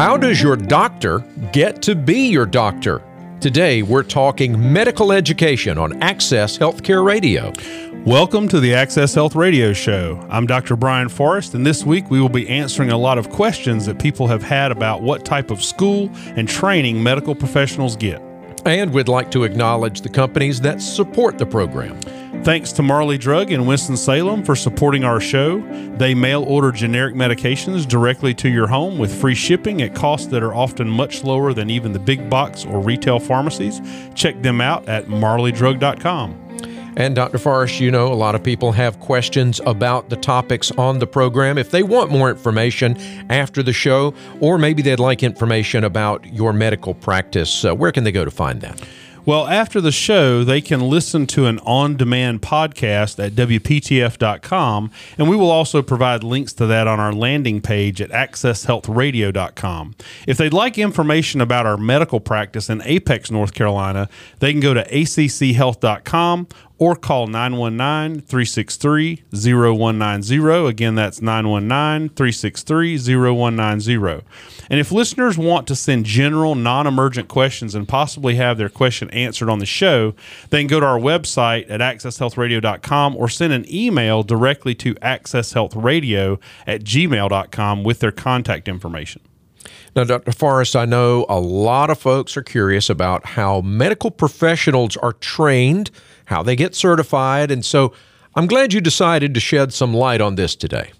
How does your doctor get to be your doctor? Today, we're talking medical education on Access Healthcare Radio. Welcome to the Access Health Radio Show. I'm Dr. Brian Forrest, and this week we will be answering a lot of questions that people have had about what type of school and training medical professionals get. And we'd like to acknowledge the companies that support the program. Thanks to Marley Drug in Winston-Salem for supporting our show. They mail order generic medications directly to your home with free shipping at costs that are often much lower than even the big box or retail pharmacies. Check them out at marleydrug.com. And Dr. Forrest, you know, a lot of people have questions about the topics on the program. If they want more information after the show, or maybe they'd like information about your medical practice, uh, where can they go to find that? Well, after the show, they can listen to an on demand podcast at WPTF.com, and we will also provide links to that on our landing page at AccessHealthRadio.com. If they'd like information about our medical practice in Apex, North Carolina, they can go to ACCHealth.com or call 919 363 0190. Again, that's 919 363 0190. And if listeners want to send general, non emergent questions and possibly have their question answered on the show, they can go to our website at accesshealthradio.com or send an email directly to accesshealthradio at gmail.com with their contact information. Now, Dr. Forrest, I know a lot of folks are curious about how medical professionals are trained, how they get certified, and so I'm glad you decided to shed some light on this today.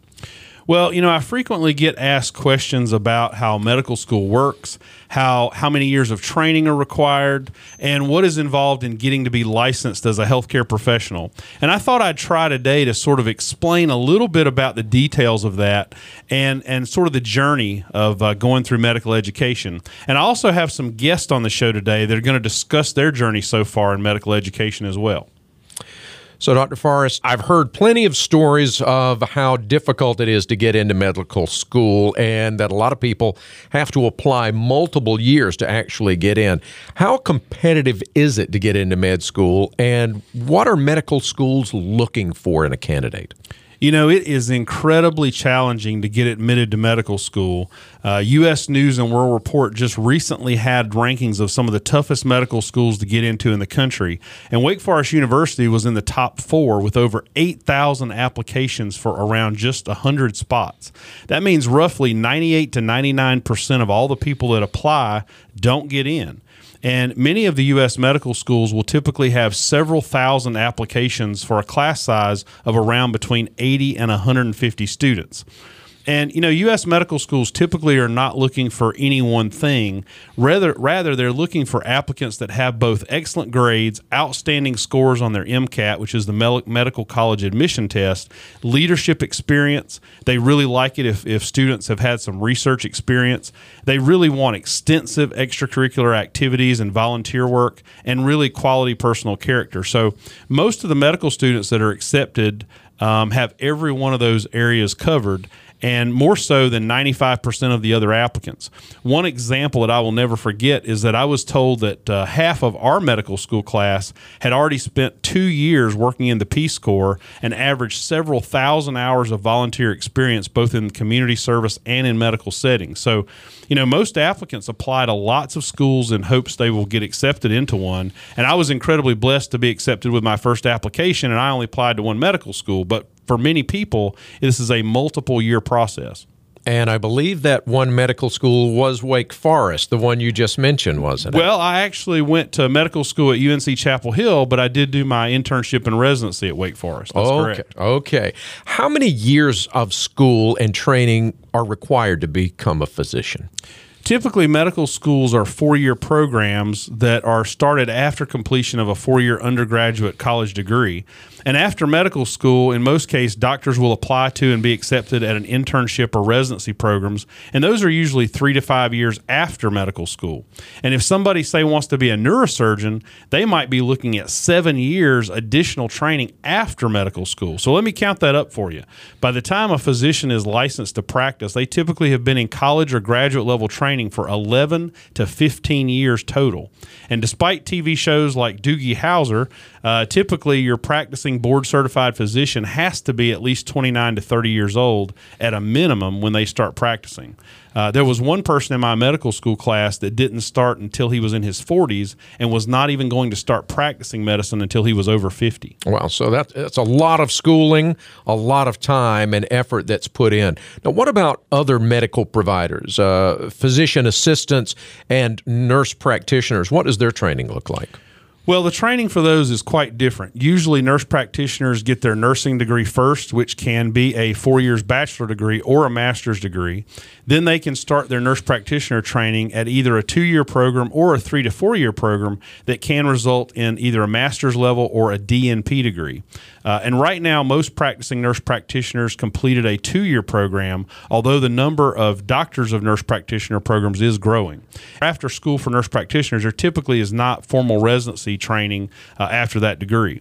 Well, you know, I frequently get asked questions about how medical school works, how how many years of training are required, and what is involved in getting to be licensed as a healthcare professional. And I thought I'd try today to sort of explain a little bit about the details of that and and sort of the journey of uh, going through medical education. And I also have some guests on the show today that are going to discuss their journey so far in medical education as well. So, Dr. Forrest, I've heard plenty of stories of how difficult it is to get into medical school and that a lot of people have to apply multiple years to actually get in. How competitive is it to get into med school, and what are medical schools looking for in a candidate? You know, it is incredibly challenging to get admitted to medical school. Uh, U.S. News and World Report just recently had rankings of some of the toughest medical schools to get into in the country. And Wake Forest University was in the top four with over 8,000 applications for around just 100 spots. That means roughly 98 to 99% of all the people that apply don't get in. And many of the U.S. medical schools will typically have several thousand applications for a class size of around between 80 and 150 students. And you know, U.S. medical schools typically are not looking for any one thing. Rather, rather they're looking for applicants that have both excellent grades, outstanding scores on their MCAT, which is the medical college admission test, leadership experience. They really like it if, if students have had some research experience. They really want extensive extracurricular activities and volunteer work, and really quality personal character. So, most of the medical students that are accepted um, have every one of those areas covered and more so than 95% of the other applicants. One example that I will never forget is that I was told that uh, half of our medical school class had already spent two years working in the Peace Corps and averaged several thousand hours of volunteer experience both in community service and in medical settings. So, you know, most applicants apply to lots of schools in hopes they will get accepted into one. And I was incredibly blessed to be accepted with my first application, and I only applied to one medical school. But for many people, this is a multiple year process. And I believe that one medical school was Wake Forest, the one you just mentioned, wasn't it? Well, I actually went to medical school at UNC Chapel Hill, but I did do my internship and residency at Wake Forest. That's okay. correct. Okay. How many years of school and training are required to become a physician? Typically, medical schools are four year programs that are started after completion of a four year undergraduate college degree. And after medical school, in most cases, doctors will apply to and be accepted at an internship or residency programs. And those are usually three to five years after medical school. And if somebody, say, wants to be a neurosurgeon, they might be looking at seven years additional training after medical school. So let me count that up for you. By the time a physician is licensed to practice, they typically have been in college or graduate level training for 11 to 15 years total. And despite TV shows like Doogie Howser, Uh, typically, your practicing board certified physician has to be at least 29 to 30 years old at a minimum when they start practicing. Uh, there was one person in my medical school class that didn't start until he was in his 40s and was not even going to start practicing medicine until he was over 50. Wow, so that, that's a lot of schooling, a lot of time and effort that's put in. Now, what about other medical providers, uh, physician assistants, and nurse practitioners? What does their training look like? Well, the training for those is quite different. Usually, nurse practitioners get their nursing degree first, which can be a four years bachelor degree or a master's degree. Then they can start their nurse practitioner training at either a two year program or a three to four year program that can result in either a master's level or a DNP degree. Uh, and right now, most practicing nurse practitioners completed a two year program, although the number of doctors of nurse practitioner programs is growing. After school for nurse practitioners, there typically is not formal residency training uh, after that degree.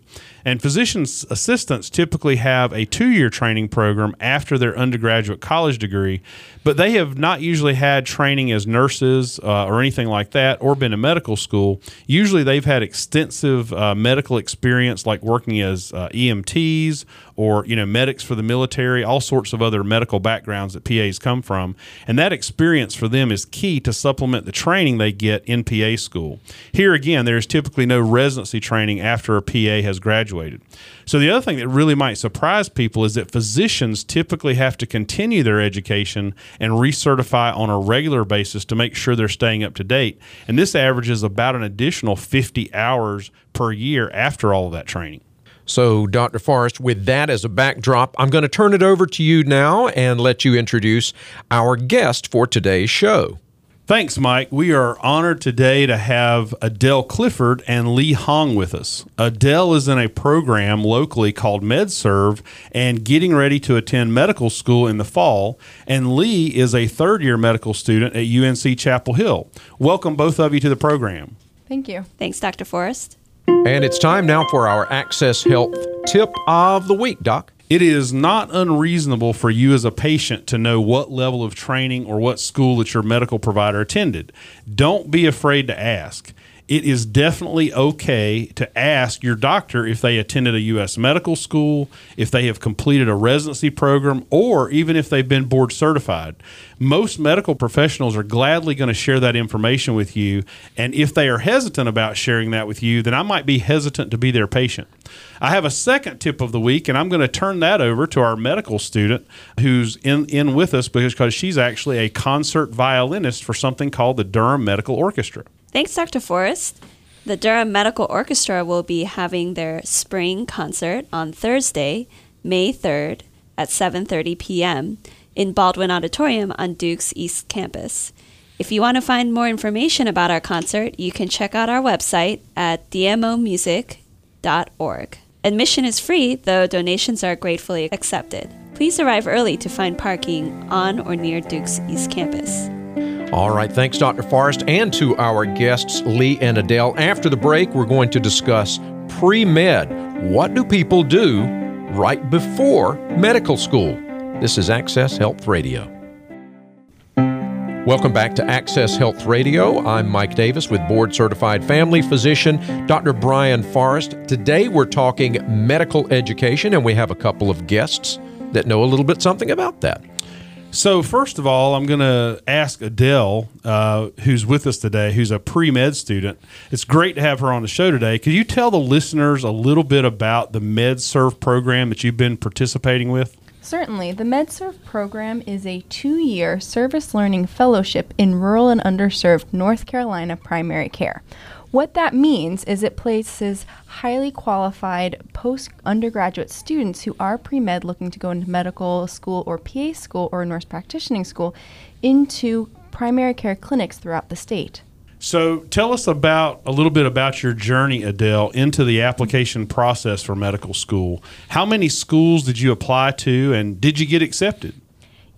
And physician's assistants typically have a two year training program after their undergraduate college degree, but they have not usually had training as nurses uh, or anything like that or been in medical school. Usually they've had extensive uh, medical experience, like working as uh, EMTs or you know medics for the military, all sorts of other medical backgrounds that PAs come from, and that experience for them is key to supplement the training they get in PA school. Here again, there is typically no residency training after a PA has graduated. So the other thing that really might surprise people is that physicians typically have to continue their education and recertify on a regular basis to make sure they're staying up to date, and this averages about an additional 50 hours per year after all of that training. So, Dr. Forrest, with that as a backdrop, I'm going to turn it over to you now and let you introduce our guest for today's show. Thanks, Mike. We are honored today to have Adele Clifford and Lee Hong with us. Adele is in a program locally called MedServe and getting ready to attend medical school in the fall. And Lee is a third year medical student at UNC Chapel Hill. Welcome, both of you, to the program. Thank you. Thanks, Dr. Forrest. And it's time now for our Access Health tip of the week, Doc. It is not unreasonable for you as a patient to know what level of training or what school that your medical provider attended. Don't be afraid to ask it is definitely okay to ask your doctor if they attended a U.S. medical school, if they have completed a residency program, or even if they've been board certified. Most medical professionals are gladly going to share that information with you. And if they are hesitant about sharing that with you, then I might be hesitant to be their patient. I have a second tip of the week, and I'm going to turn that over to our medical student who's in, in with us because she's actually a concert violinist for something called the Durham Medical Orchestra. Thanks, Dr. Forrest. The Durham Medical Orchestra will be having their spring concert on Thursday, May 3rd at 7:30 p.m. in Baldwin Auditorium on Duke's East Campus. If you want to find more information about our concert, you can check out our website at dmomusic.org. Admission is free, though donations are gratefully accepted. Please arrive early to find parking on or near Duke's East Campus. All right, thanks, Dr. Forrest, and to our guests, Lee and Adele. After the break, we're going to discuss pre med. What do people do right before medical school? This is Access Health Radio. Welcome back to Access Health Radio. I'm Mike Davis with board certified family physician Dr. Brian Forrest. Today we're talking medical education, and we have a couple of guests that know a little bit something about that. So, first of all, I'm going to ask Adele, uh, who's with us today, who's a pre med student. It's great to have her on the show today. Could you tell the listeners a little bit about the MedServe program that you've been participating with? Certainly. The MedServe program is a two year service learning fellowship in rural and underserved North Carolina primary care. What that means is it places highly qualified post undergraduate students who are pre med looking to go into medical school or PA school or nurse practitioning school into primary care clinics throughout the state. So, tell us about a little bit about your journey, Adele, into the application process for medical school. How many schools did you apply to, and did you get accepted?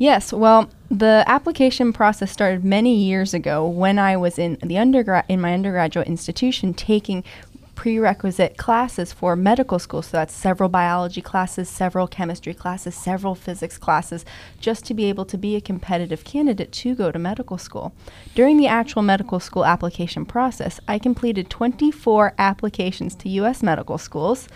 Yes, well, the application process started many years ago when I was in the undergrad in my undergraduate institution taking prerequisite classes for medical school. So that's several biology classes, several chemistry classes, several physics classes, just to be able to be a competitive candidate to go to medical school. During the actual medical school application process, I completed 24 applications to U.S. medical schools.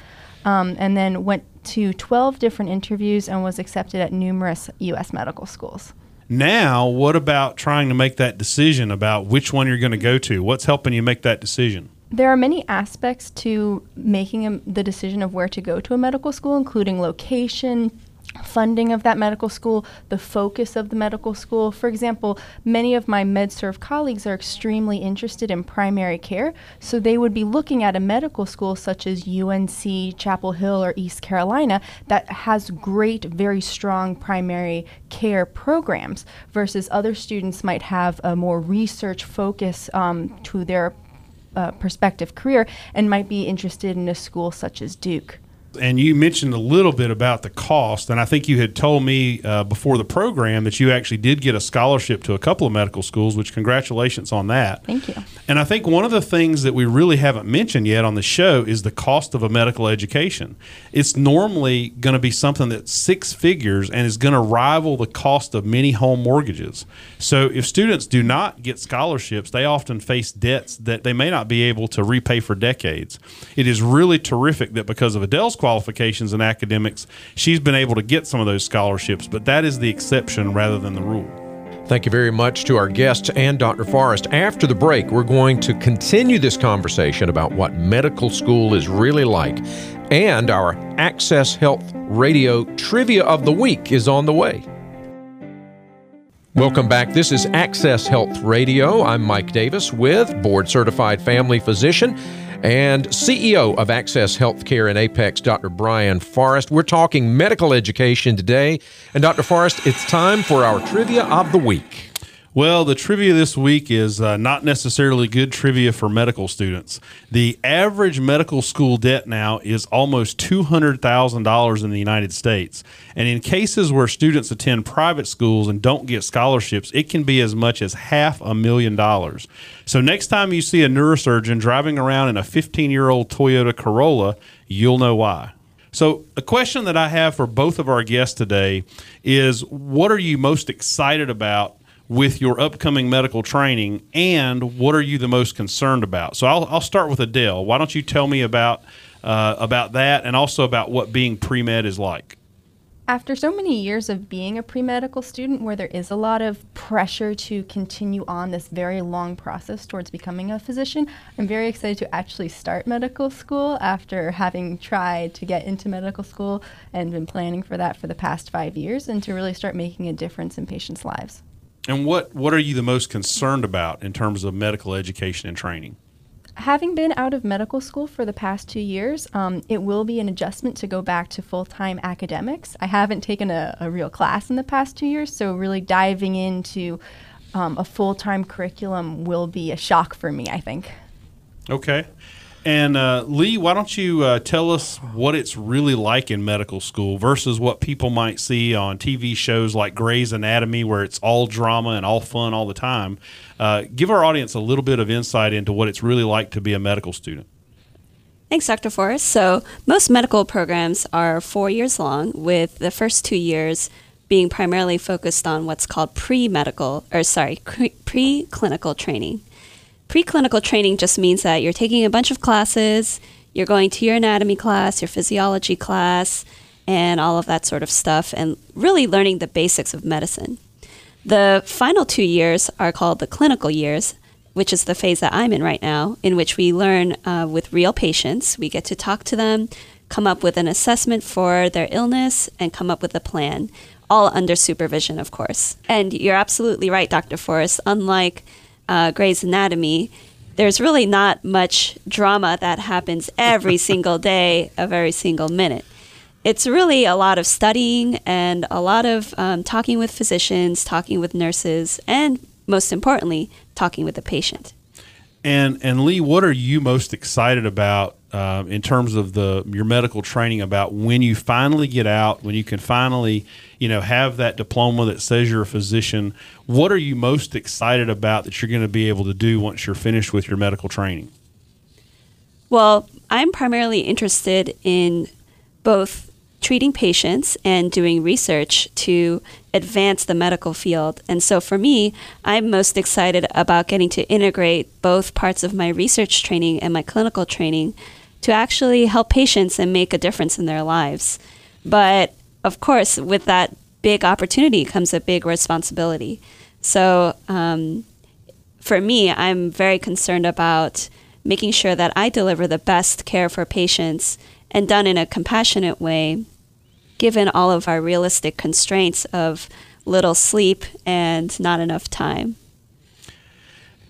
Um, and then went to 12 different interviews and was accepted at numerous U.S. medical schools. Now, what about trying to make that decision about which one you're going to go to? What's helping you make that decision? There are many aspects to making a, the decision of where to go to a medical school, including location, funding of that medical school, the focus of the medical school. For example, many of my MedServe colleagues are extremely interested in primary care, so they would be looking at a medical school such as UNC, Chapel Hill, or East Carolina that has great, very strong primary care programs versus other students might have a more research focus um, to their uh, prospective career and might be interested in a school such as Duke and you mentioned a little bit about the cost, and I think you had told me uh, before the program that you actually did get a scholarship to a couple of medical schools, which congratulations on that. Thank you. And I think one of the things that we really haven't mentioned yet on the show is the cost of a medical education. It's normally going to be something that's six figures and is going to rival the cost of many home mortgages. So if students do not get scholarships, they often face debts that they may not be able to repay for decades. It is really terrific that because of Adele's qualifications in academics, she's been able to get some of those scholarships, but that is the exception rather than the rule. Thank you very much to our guests and Dr. Forrest. After the break, we're going to continue this conversation about what medical school is really like. And our Access Health Radio Trivia of the Week is on the way. Welcome back. This is Access Health Radio. I'm Mike Davis with board certified family physician and CEO of Access Healthcare in Apex, Dr. Brian Forrest. We're talking medical education today. And Dr. Forrest, it's time for our trivia of the week. Well, the trivia this week is uh, not necessarily good trivia for medical students. The average medical school debt now is almost $200,000 in the United States. And in cases where students attend private schools and don't get scholarships, it can be as much as half a million dollars. So next time you see a neurosurgeon driving around in a 15 year old Toyota Corolla, you'll know why. So, a question that I have for both of our guests today is what are you most excited about with your upcoming medical training and what are you the most concerned about? So I'll, I'll start with Adele. Why don't you tell me about uh, about that and also about what being pre med is like? After so many years of being a pre medical student, where there is a lot of pressure to continue on this very long process towards becoming a physician, I'm very excited to actually start medical school after having tried to get into medical school and been planning for that for the past five years and to really start making a difference in patients' lives. And what, what are you the most concerned about in terms of medical education and training? Having been out of medical school for the past two years, um, it will be an adjustment to go back to full time academics. I haven't taken a, a, real class in the past two years, so really diving into um, a full time curriculum will be a shock for me, I think. Okay. And uh, Lee, why don't you uh, tell us what it's really like in medical school versus what people might see on TV shows like Grey's Anatomy, where it's all drama and all fun all the time? Uh, give our audience a little bit of insight into what it's really like to be a medical student. Thanks, Dr. Forrest. So, most medical programs are four years long, with the first two years being primarily focused on what's called pre medical, or sorry, pre clinical training. Preclinical training just means that you're taking a bunch of classes, you're going to your anatomy class, your physiology class, and all of that sort of stuff, and really learning the basics of medicine. The final two years are called the clinical years, which is the phase that I'm in right now, in which we learn uh, with real patients. We get to talk to them, come up with an assessment for their illness, and come up with a plan, all under supervision, of course. And you're absolutely right, Dr. Forrest. Unlike uh, Grey's Anatomy, there's really not much drama that happens every single day of every single minute. It's really a lot of studying and a lot of um, talking with physicians, talking with nurses, and most importantly, talking with the patient. And and Lee, what are you most excited about uh, in terms of the your medical training about when you finally get out, when you can finally, you know, have that diploma that says you're a physician. What are you most excited about that you're going to be able to do once you're finished with your medical training? Well, I'm primarily interested in both treating patients and doing research to advance the medical field. And so for me, I'm most excited about getting to integrate both parts of my research training and my clinical training to actually help patients and make a difference in their lives. But of course, with that big opportunity comes a big responsibility. So um, for me, I'm very concerned about making sure that I deliver the best care for patients and done in a compassionate way given all of our realistic constraints of little sleep and not enough time.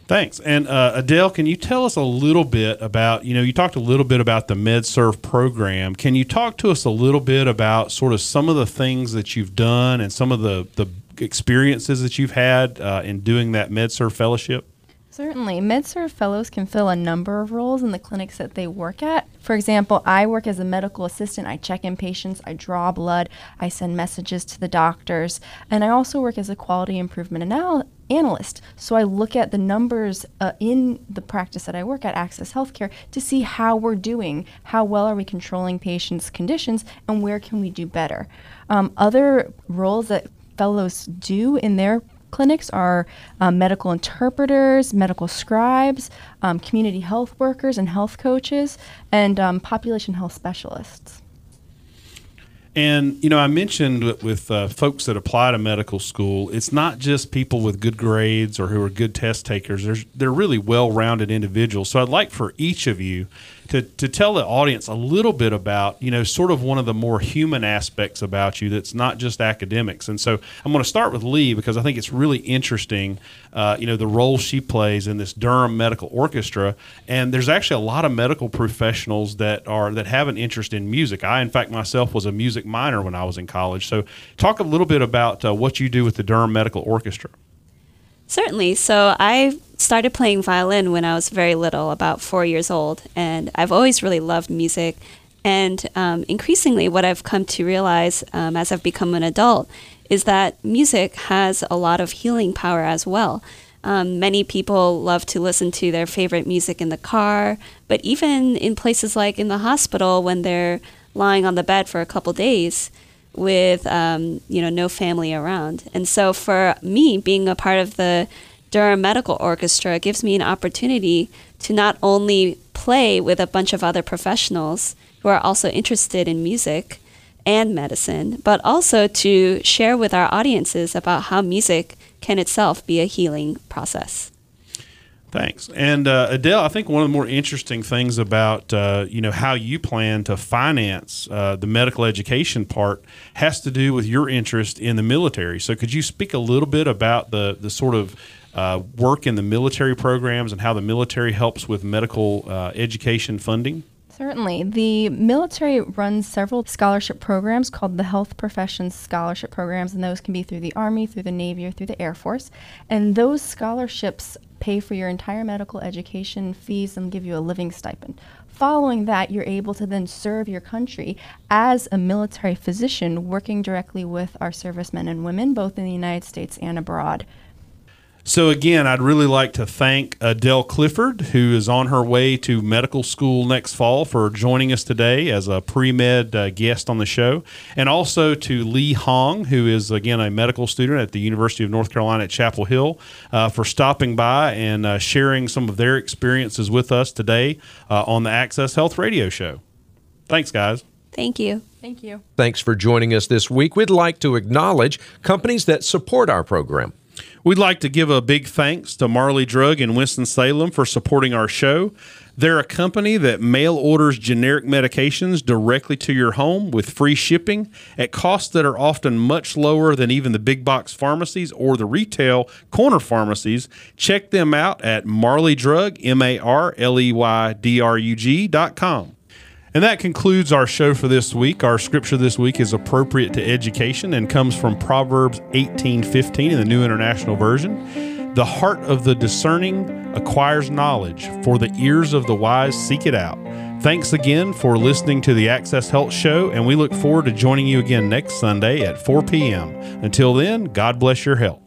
Thanks. And uh, Adele, can you tell us a little bit about, you know, you talked a little bit about the MedServe program. Can you talk to us a little bit about sort of some of the things that you've done and some of the, the experiences that you've had uh, in doing that MedServe fellowship? Certainly. MedServe fellows can fill a number of roles in the clinics that they work at. For example, I work as a medical assistant. I check in patients, I draw blood, I send messages to the doctors, and I also work as a quality improvement anal- analyst. So I look at the numbers uh, in the practice that I work at, Access Healthcare, to see how we're doing, how well are we controlling patients' conditions, and where can we do better. Um, other roles that fellows do in their clinics are um, medical interpreters, medical scribes, um, community health workers and health coaches, and um, population health specialists. And you know, I mentioned with, with uh, folks that apply to medical school, it's not just people with good grades or who are good test takers. There's they're really well-rounded individuals. So I'd like for each of you to, to tell the audience a little bit about, you know, sort of one of the more human aspects about you that's not just academics. And so I'm going to start with Lee because I think it's really interesting, uh, you know, the role she plays in this Durham Medical Orchestra. And there's actually a lot of medical professionals that are that have an interest in music. I, in fact, myself was a music minor when I was in college. So talk a little bit about uh, what you do with the Durham Medical Orchestra. Certainly. So I started playing violin when I was very little, about four years old, and I've always really loved music. And um, increasingly, what I've come to realize um, as I've become an adult is that music has a lot of healing power as well. Um, many people love to listen to their favorite music in the car, but even in places like in the hospital when they're lying on the bed for a couple days, with um, you know no family around. And so for me, being a part of the Durham Medical Orchestra gives me an opportunity to not only play with a bunch of other professionals who are also interested in music and medicine, but also to share with our audiences about how music can itself be a healing process. Thanks. And uh, Adele, I think one of the more interesting things about uh, you know how you plan to finance uh, the medical education part has to do with your interest in the military. So could you speak a little bit about the the sort of uh, work in the military programs and how the military helps with medical uh, education funding? Certainly. The military runs several scholarship programs called the Health Professions Scholarship Programs, and those can be through the Army, through the Navy, or through the Air Force. And those scholarships pay for your entire medical education fees and give you a living stipend. Following that, you're able to then serve your country as a military physician working directly with our servicemen and women, both in the United States and abroad. So, again, I'd really like to thank Adele Clifford, who is on her way to medical school next fall, for joining us today as a pre med uh, guest on the show. And also to Lee Hong, who is, again, a medical student at the University of North Carolina at Chapel Hill, uh, for stopping by and uh, sharing some of their experiences with us today uh, on the Access Health Radio Show. Thanks, guys. Thank you. Thank you. Thanks for joining us this week. We'd like to acknowledge companies that support our program. We'd like to give a big thanks to Marley Drug in Winston-Salem for supporting our show. They're a company that mail orders generic medications directly to your home with free shipping at costs that are often much lower than even the big box pharmacies or the retail corner pharmacies. Check them out at Marley Drug, M A R L E Y D R U G dot com. And that concludes our show for this week. Our scripture this week is appropriate to education and comes from Proverbs 18:15 in the New International Version. The heart of the discerning acquires knowledge, for the ears of the wise seek it out. Thanks again for listening to the Access Health Show, and we look forward to joining you again next Sunday at 4 p.m. Until then, God bless your health.